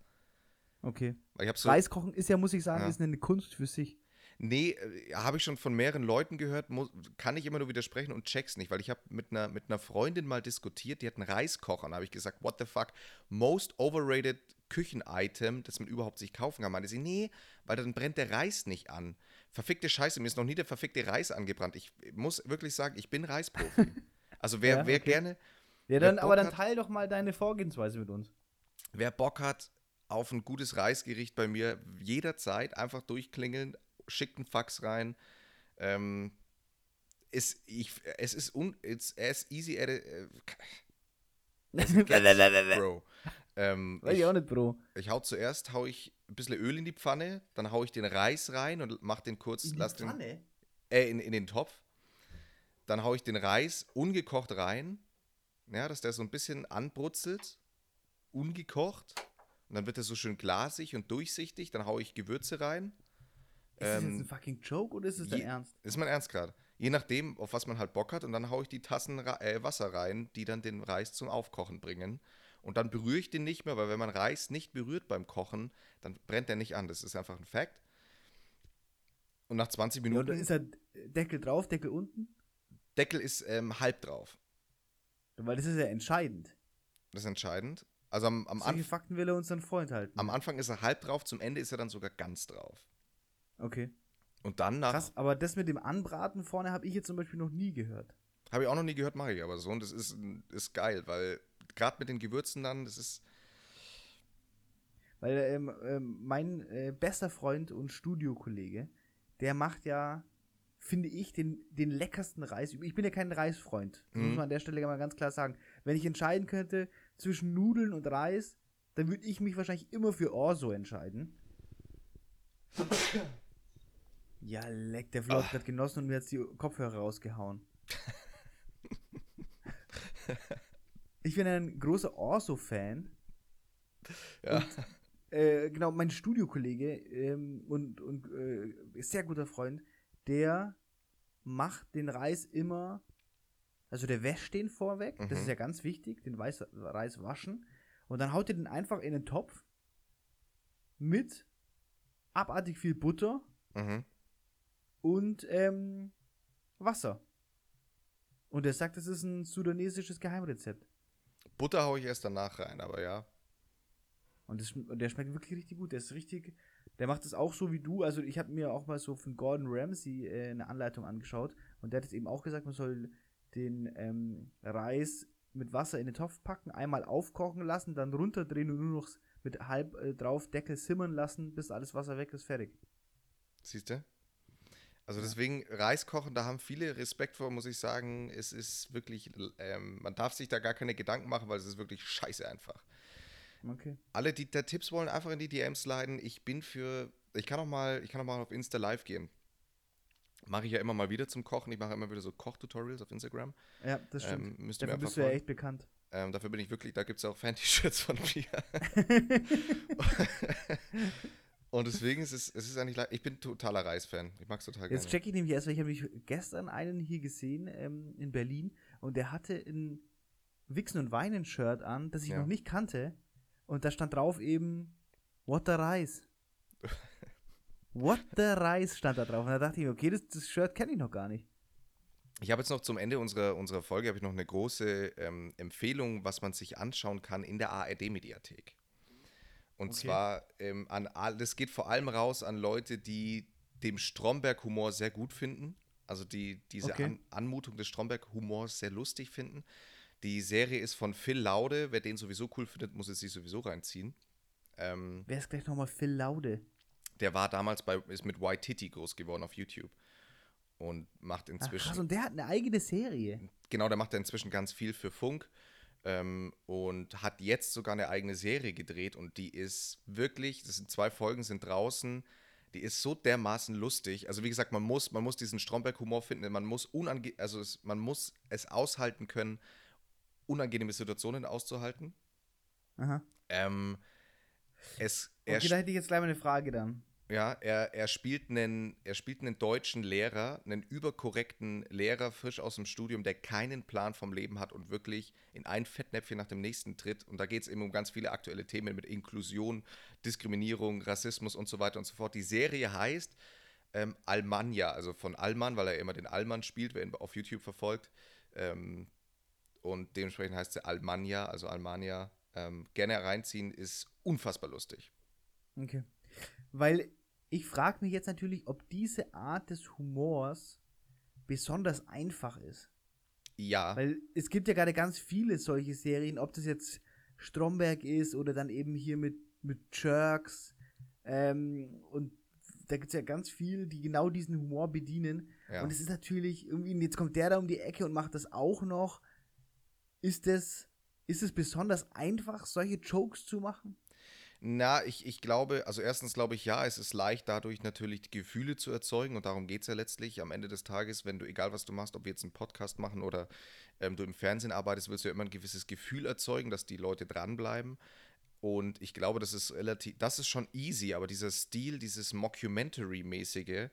Okay. Weil ich habe so, Reis kochen ist ja, muss ich sagen, Ja. ist eine Kunst für sich. Nee, äh, habe ich schon von mehreren Leuten gehört, muss, kann ich immer nur widersprechen und check's nicht, weil ich habe mit einer, mit einer Freundin mal diskutiert, die hat einen Reiskocher und habe ich gesagt, what the fuck, most overrated Küchen-Item, das man überhaupt sich kaufen kann. Meinte sie, nee, weil dann brennt der Reis nicht an. Verfickte Scheiße, mir ist noch nie der verfickte Reis angebrannt. Ich muss wirklich sagen, ich bin Reisprofi. <laughs> Also wer, Ja, wer okay. gerne, Ja, dann, aber dann teil doch mal deine Vorgehensweise mit uns. wer Bock hat auf ein gutes Reisgericht bei mir, jederzeit einfach durchklingeln, schickt einen Fax rein. Ähm, ist, ich, es ist un, it's as easy as, äh, it gets, <laughs> bro. Ähm, Weiß ich ich, auch nicht, Bro. ich hau zuerst, hau ich ein bisschen Öl in die Pfanne, dann hau ich den Reis rein und mach den kurz, lass den, äh, in, in den Topf. Dann hau ich den Reis ungekocht rein, ja, dass der so ein bisschen anbrutzelt, ungekocht. Und dann wird er so schön glasig und durchsichtig. Dann hau ich Gewürze rein. Ist das jetzt Ähm, ein fucking Joke oder ist es dein Ernst? Ist mein Ernst gerade. Je nachdem, auf was man halt Bock hat. Und dann hau ich die Tassen äh, Wasser rein, die dann den Reis zum Aufkochen bringen. Und dann berühre ich den nicht mehr, weil wenn man Reis nicht berührt beim Kochen, dann brennt der nicht an. Das ist einfach ein Fact. Und nach 20 Ja, Minuten, oder ist er Deckel drauf, Deckel unten? Deckel ist ähm, halb drauf. Weil das ist ja entscheidend. Das ist entscheidend. Also am, am, Solche Anf Fakten will er uns dann vorenthalten. am Anfang ist er halb drauf, zum Ende ist er dann sogar ganz drauf. Okay. Und dann nach. Krass, aber das mit dem Anbraten vorne habe ich jetzt zum Beispiel noch nie gehört. Habe ich auch noch nie gehört, mache ich aber so. Und das ist, ist geil, weil gerade mit den Gewürzen dann, das ist. Weil ähm, ähm, mein äh, bester Freund und Studiokollege, der macht ja, finde ich, den, den leckersten Reis. Ich bin ja kein Reisfreund. Das Mhm. muss man an der Stelle mal ganz klar sagen. Wenn ich entscheiden könnte zwischen Nudeln und Reis, dann würde ich mich wahrscheinlich immer für Orso entscheiden. Ja, leck, der Flo hat gerade genossen und mir jetzt die Kopfhörer rausgehauen. <laughs> ich bin ein großer Orso-Fan. Ja. Äh, genau, mein Studiokollege ähm, und, und äh, sehr guter Freund, der macht den Reis immer, also der wäscht den vorweg, das Mhm. ist ja ganz wichtig, den Weiß, Reis waschen. Und dann haut er den einfach in den Topf mit abartig viel Butter Mhm. Und ähm, Wasser. Und er sagt, das ist ein sudanesisches Geheimrezept. Butter haue ich erst danach rein, aber ja. Und, das, und der schmeckt wirklich richtig gut. Der ist richtig. Der macht das auch so wie du. Also ich habe mir auch mal so von Gordon Ramsay äh, eine Anleitung angeschaut und der hat jetzt eben auch gesagt, man soll den ähm, Reis mit Wasser in den Topf packen, einmal aufkochen lassen, dann runterdrehen und nur noch mit halb äh, drauf Deckel simmern lassen, bis alles Wasser weg ist, fertig. Siehst du? Also Ja. deswegen Reis kochen, da haben viele Respekt vor, muss ich sagen. Es ist wirklich, ähm, man darf sich da gar keine Gedanken machen, weil es ist wirklich scheiße einfach. Okay. Alle, die da Tipps wollen, einfach in die DMs sliden. Ich bin für, ich kann auch mal, ich kann auch mal auf Insta live gehen. Mache ich ja immer mal wieder zum Kochen. Ich mache immer wieder so Kochtutorials auf Instagram. Ja, das stimmt. Ähm, Dafür bist du ja echt bekannt. Ähm, dafür bin ich wirklich, da gibt es auch Fan-T-Shirts von mir. <laughs> <laughs> <laughs> Und deswegen ist es, es ist eigentlich, ich bin totaler Reis-Fan. Ich mag es total Jetzt gerne. check ich nämlich erst, weil ich habe mich gestern einen hier gesehen ähm, in Berlin und der hatte ein Wichsen und Weinen Shirt an, das ich Ja. noch nicht kannte und da stand drauf eben What the Rice. <laughs> What the Rice stand da drauf und da dachte ich, mir, okay, das, das Shirt kenne ich noch gar nicht. Ich habe jetzt noch zum Ende unserer, unserer Folge habe ich noch eine große ähm, Empfehlung, was man sich anschauen kann in der ARD-Mediathek. Und Okay. zwar ähm, an das geht vor allem raus an Leute, die dem Stromberg-Humor sehr gut finden. Also die diese Okay. an, Anmutung des Stromberg-Humors sehr lustig finden. Die Serie ist von Phil Laude. Wer den sowieso cool findet, muss es sich sowieso reinziehen. Ähm, Wer ist gleich nochmal Phil Laude? der war damals bei, ist mit White Titty groß geworden auf YouTube. Und macht Ach, inzwischen. krass, und der hat eine eigene Serie. genau, der macht inzwischen ganz viel für Funk ähm, und hat jetzt sogar eine eigene Serie gedreht und die ist wirklich, das sind zwei Folgen, sind draußen, die ist so dermaßen lustig. Also wie gesagt, man muss, man muss diesen Stromberg-Humor finden, man muss unange also es, man muss es aushalten können, unangenehme Situationen auszuhalten. Aha. Ähm, es, Okay, da hätte ich jetzt gleich mal eine Frage dann. Ja, er, er, spielt einen, er spielt einen deutschen Lehrer, einen überkorrekten Lehrer, frisch aus dem Studium, der keinen Plan vom Leben hat und wirklich in ein Fettnäpfchen nach dem nächsten tritt. Und da geht es eben um ganz viele aktuelle Themen mit Inklusion, Diskriminierung, Rassismus und so weiter und so fort. Die Serie heißt ähm, Almanja, also von Allmann, weil er immer den Allmann spielt, wer ihn auf YouTube verfolgt. Ähm, und dementsprechend heißt sie Almanja, also Almania. Ähm, gerne reinziehen, ist unfassbar lustig. Okay. Weil ich frage mich jetzt natürlich, ob diese Art des Humors besonders einfach ist. Ja. Weil es gibt ja gerade ganz viele solche Serien, ob das jetzt Stromberg ist oder dann eben hier mit, mit Jerks. Ähm, und da gibt es ja ganz viele, die genau diesen Humor bedienen. ja. Und es ist natürlich irgendwie, jetzt kommt der da um die Ecke und macht das auch noch. Ist es, ist es besonders einfach, solche Jokes zu machen? Na, ich, ich glaube, also erstens glaube ich, ja, es ist leicht, dadurch natürlich die Gefühle zu erzeugen und darum geht es ja letztlich. Am Ende des Tages, wenn du, egal was du machst, ob wir jetzt einen Podcast machen oder ähm, du im Fernsehen arbeitest, willst du ja immer ein gewisses Gefühl erzeugen, dass die Leute dranbleiben. Und ich glaube, das ist relativ, das ist schon easy, aber dieser Stil, dieses Mockumentary-mäßige,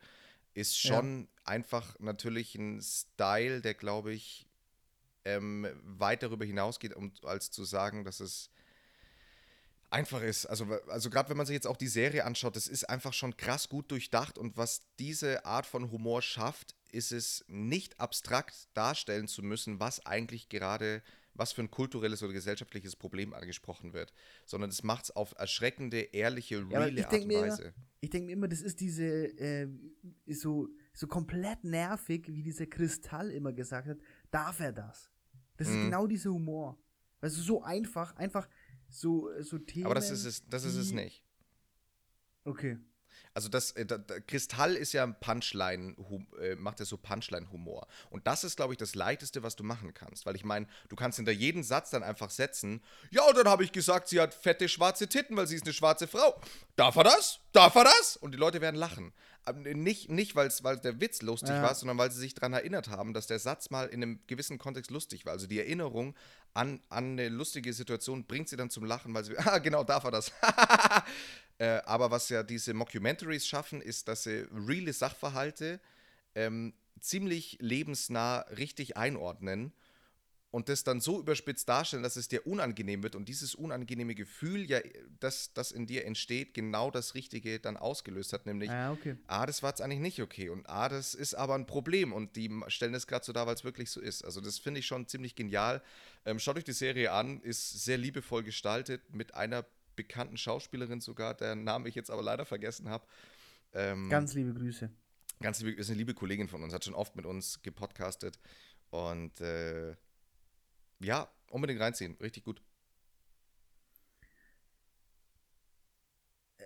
ist Ja. schon einfach natürlich ein Style, der, glaube ich, ähm, weit darüber hinausgeht, um als zu sagen, dass es einfach ist. Also, also gerade wenn man sich jetzt auch die Serie anschaut, das ist einfach schon krass gut durchdacht und was diese Art von Humor schafft, ist es nicht abstrakt darstellen zu müssen, was eigentlich gerade, was für ein kulturelles oder gesellschaftliches Problem angesprochen wird, sondern es macht es auf erschreckende, ehrliche, reale ich Art und mir immer, Weise. Ich denke mir immer, das ist diese, äh, ist so, so komplett nervig, wie dieser Kristall immer gesagt hat, darf er das? Das ist Mhm. genau dieser Humor. Du, so einfach, einfach so, so Themen. Aber das ist es, das ist es nicht. Okay. Also das, äh, da, da, Kristall ist ja ein Punchline, äh, macht ja so Punchline-Humor. Und das ist, glaube ich, das Leichteste, was du machen kannst. Weil ich meine, du kannst hinter jeden Satz dann einfach setzen, ja, und dann habe ich gesagt, sie hat fette schwarze Titten, weil sie ist eine schwarze Frau. Darf er das? Darf er das? Und die Leute werden lachen. Aber nicht, nicht weil der Witz lustig Ja. war, sondern weil sie sich daran erinnert haben, dass der Satz mal in einem gewissen Kontext lustig war. Also die Erinnerung an, an eine lustige Situation bringt sie dann zum Lachen, weil sie, <laughs> ah, genau, darf er das. <laughs> Äh, aber was ja diese Mockumentaries schaffen, ist, dass sie reale Sachverhalte ähm, ziemlich lebensnah richtig einordnen und das dann so überspitzt darstellen, dass es dir unangenehm wird und dieses unangenehme Gefühl, ja, das, das in dir entsteht, genau das Richtige dann ausgelöst hat, nämlich, Ah, okay. ah, das war jetzt eigentlich nicht okay und ah, das ist aber ein Problem und die stellen es gerade so dar, weil es wirklich so ist. Also das finde ich schon ziemlich genial. Ähm, schaut euch die Serie an, ist sehr liebevoll gestaltet, mit einer bekannten Schauspielerin sogar, deren Namen ich jetzt aber leider vergessen habe. Ähm, Ganz liebe Grüße. ganz liebe, ist eine liebe Kollegin von uns, hat schon oft mit uns gepodcastet und äh, ja, unbedingt reinziehen, richtig gut.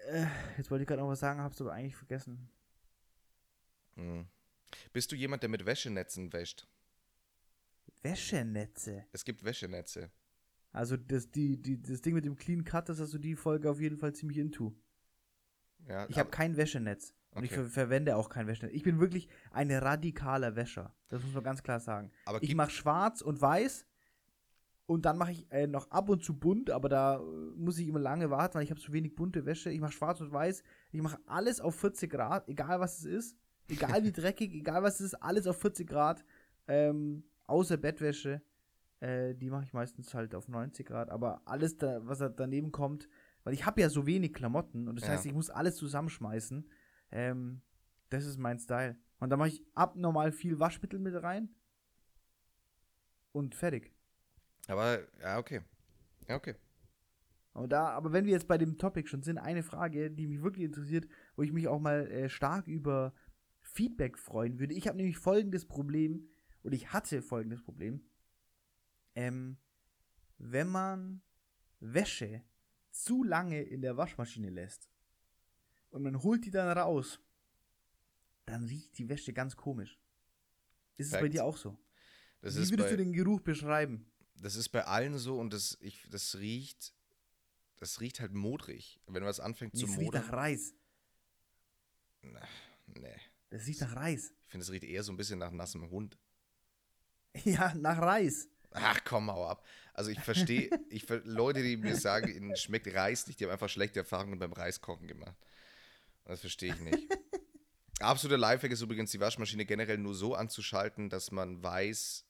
Äh, jetzt wollte ich gerade noch was sagen, hab's aber eigentlich vergessen. Mhm. Bist du jemand, der mit Wäschenetzen wäscht? Wäschenetze. Es gibt Wäschenetze. Also das, die, die, das Ding mit dem Clean Cut, das hast du die Folge auf jeden Fall ziemlich into. Ja, Ich habe kein Wäschenetz. Und ich ver verwende auch kein Wäschenetz. Ich bin wirklich ein radikaler Wäscher. Das muss man ganz klar sagen. aber Ich mache schwarz und weiß und dann mache ich äh, noch ab und zu bunt, aber da äh, muss ich immer lange warten, weil ich habe so wenig bunte Wäsche. Ich mache schwarz und weiß. Ich mache alles auf 40 Grad, egal was es ist. Egal wie <laughs> dreckig, egal was es ist, alles auf 40 Grad. Ähm, außer Bettwäsche. Äh, die mache ich meistens halt auf 90 Grad. Aber alles, da, was da daneben kommt, weil ich habe ja so wenig Klamotten und das Ja. heißt, ich muss alles zusammenschmeißen. Ähm, das ist mein Style. Und da mache ich abnormal viel Waschmittel mit rein. Und fertig. Aber, ja, okay. Ja, okay. Aber, da, aber wenn wir jetzt bei dem Topic schon sind, eine Frage, die mich wirklich interessiert, wo ich mich auch mal äh, stark über Feedback freuen würde. Ich habe nämlich folgendes Problem, oder ich hatte folgendes Problem. Ähm, wenn man Wäsche zu lange in der Waschmaschine lässt und man holt die dann raus, dann riecht die Wäsche ganz komisch. Ist es bei dir auch so? Das Wie würdest du den Geruch beschreiben? Das ist bei allen so und das, ich, das riecht, das riecht halt modrig. Wenn was anfängt zu Das riecht nach modern. Reis. Nee. Das riecht nach Reis. Ich finde, es riecht eher so ein bisschen nach nassem Hund. <laughs> Ja, nach Reis. Ach komm, hau ab. Also ich verstehe, <laughs> ich Leute, die mir sagen, ihnen schmeckt Reis nicht, die haben einfach schlechte Erfahrungen beim Reiskochen gemacht. Und das verstehe ich nicht. <laughs> Absoluter Lifehack ist übrigens, die Waschmaschine generell nur so anzuschalten, dass man weiß,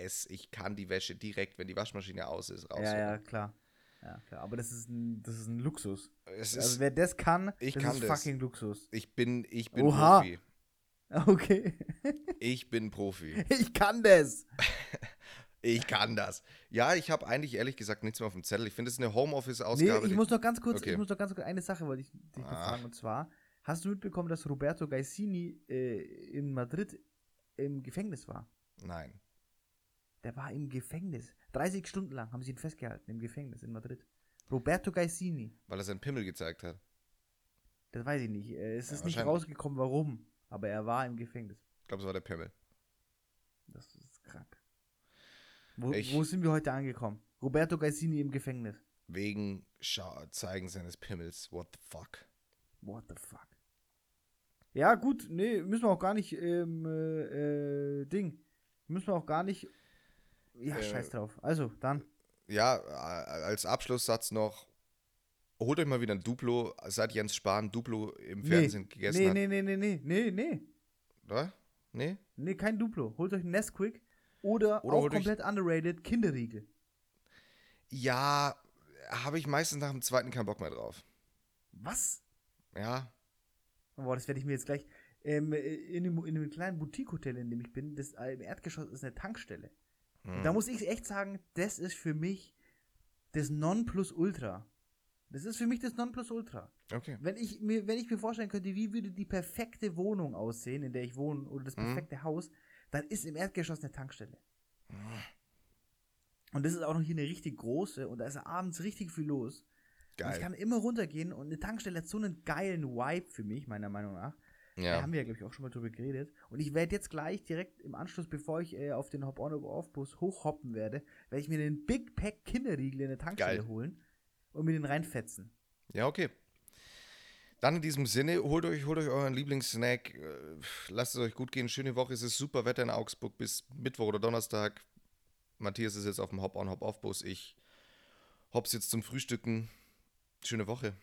es, ich kann die Wäsche direkt, wenn die Waschmaschine aus ist, raus. Ja, ja, klar. Ja, klar. Aber das ist ein, das ist ein Luxus. Es also ist, wer das kann, ich das kann ist das. fucking Luxus. ich bin, ich bin Oha. Profi. <laughs> Okay. Ich bin Profi. <laughs> Ich kann das. <laughs> Ich kann das. Ja, ich habe eigentlich ehrlich gesagt nichts mehr auf dem Zettel. Ich finde, es ist eine Nee, Homeoffice-Ausgabe. ich muss noch ganz kurz, Okay. ich muss noch ganz kurz, eine Sache wollte ich dich Ah. fragen. Und zwar, hast du mitbekommen, dass Roberto Gaisini äh, in Madrid im Gefängnis war? Nein. Der war im Gefängnis. 30 Stunden lang haben sie ihn festgehalten im Gefängnis in Madrid. Roberto Gaisini. Weil er seinen Pimmel gezeigt hat. Das weiß ich nicht. Es Ja, ist nicht rausgekommen, warum. Aber er war im Gefängnis. Ich glaube, es war der Pimmel. Das ist krank. Wo, wo sind wir heute angekommen? Roberto Gaisini im Gefängnis. Wegen Schau Zeigen seines Pimmels. What the fuck? What the fuck? Ja, gut, nee, müssen wir auch gar nicht, ähm, äh, äh, Ding. Müssen wir auch gar nicht. Ja, Äh, scheiß drauf. Also, dann. Ja, äh, als Abschlusssatz noch. Holt euch mal wieder ein Duplo, seit Jens Spahn Duplo im Fernsehen gegessen nee, hat. nee, nee, nee, nee, nee, nee. Oder? Nee? Nee, kein Duplo. Holt euch ein Nesquik oder, Oder auch komplett underrated Kinderriegel. Ja, habe ich meistens nach dem zweiten keinen Bock mehr drauf. Was? Ja, Boah, das werde ich mir jetzt gleich. Ähm, in, dem, in dem kleinen Boutique-Hotel, in dem ich bin, das äh, im Erdgeschoss ist eine Tankstelle. Und Hm. da muss ich echt sagen, das ist für mich das Nonplusultra. Das ist für mich das Nonplusultra. okay. Wenn ich mir, wenn ich mir vorstellen könnte, wie würde die perfekte Wohnung aussehen, in der ich wohne, oder das Mhm. perfekte Haus, dann ist im Erdgeschoss eine Tankstelle. Und das ist auch noch hier eine richtig große und da ist abends richtig viel los. Und ich Geil. kann immer runtergehen und eine Tankstelle hat so einen geilen Vibe für mich, meiner Meinung nach. Da Ja. haben wir ja, glaube ich, auch schon mal drüber geredet. Und ich werde jetzt gleich direkt im Anschluss, bevor ich äh, auf den Hop-on-Off-Bus hochhoppen werde, werde ich mir den Big Pack Kinderriegel in der Tankstelle Geil. holen und mir den reinfetzen. Ja, okay. Dann in diesem Sinne, holt euch, holt euch euren Lieblingssnack, äh, lasst es euch gut gehen, schöne Woche, es ist super Wetter in Augsburg bis Mittwoch oder Donnerstag. Matthias ist jetzt auf dem Hop-on, Hop-off-Bus, ich hops jetzt zum Frühstücken. Schöne Woche.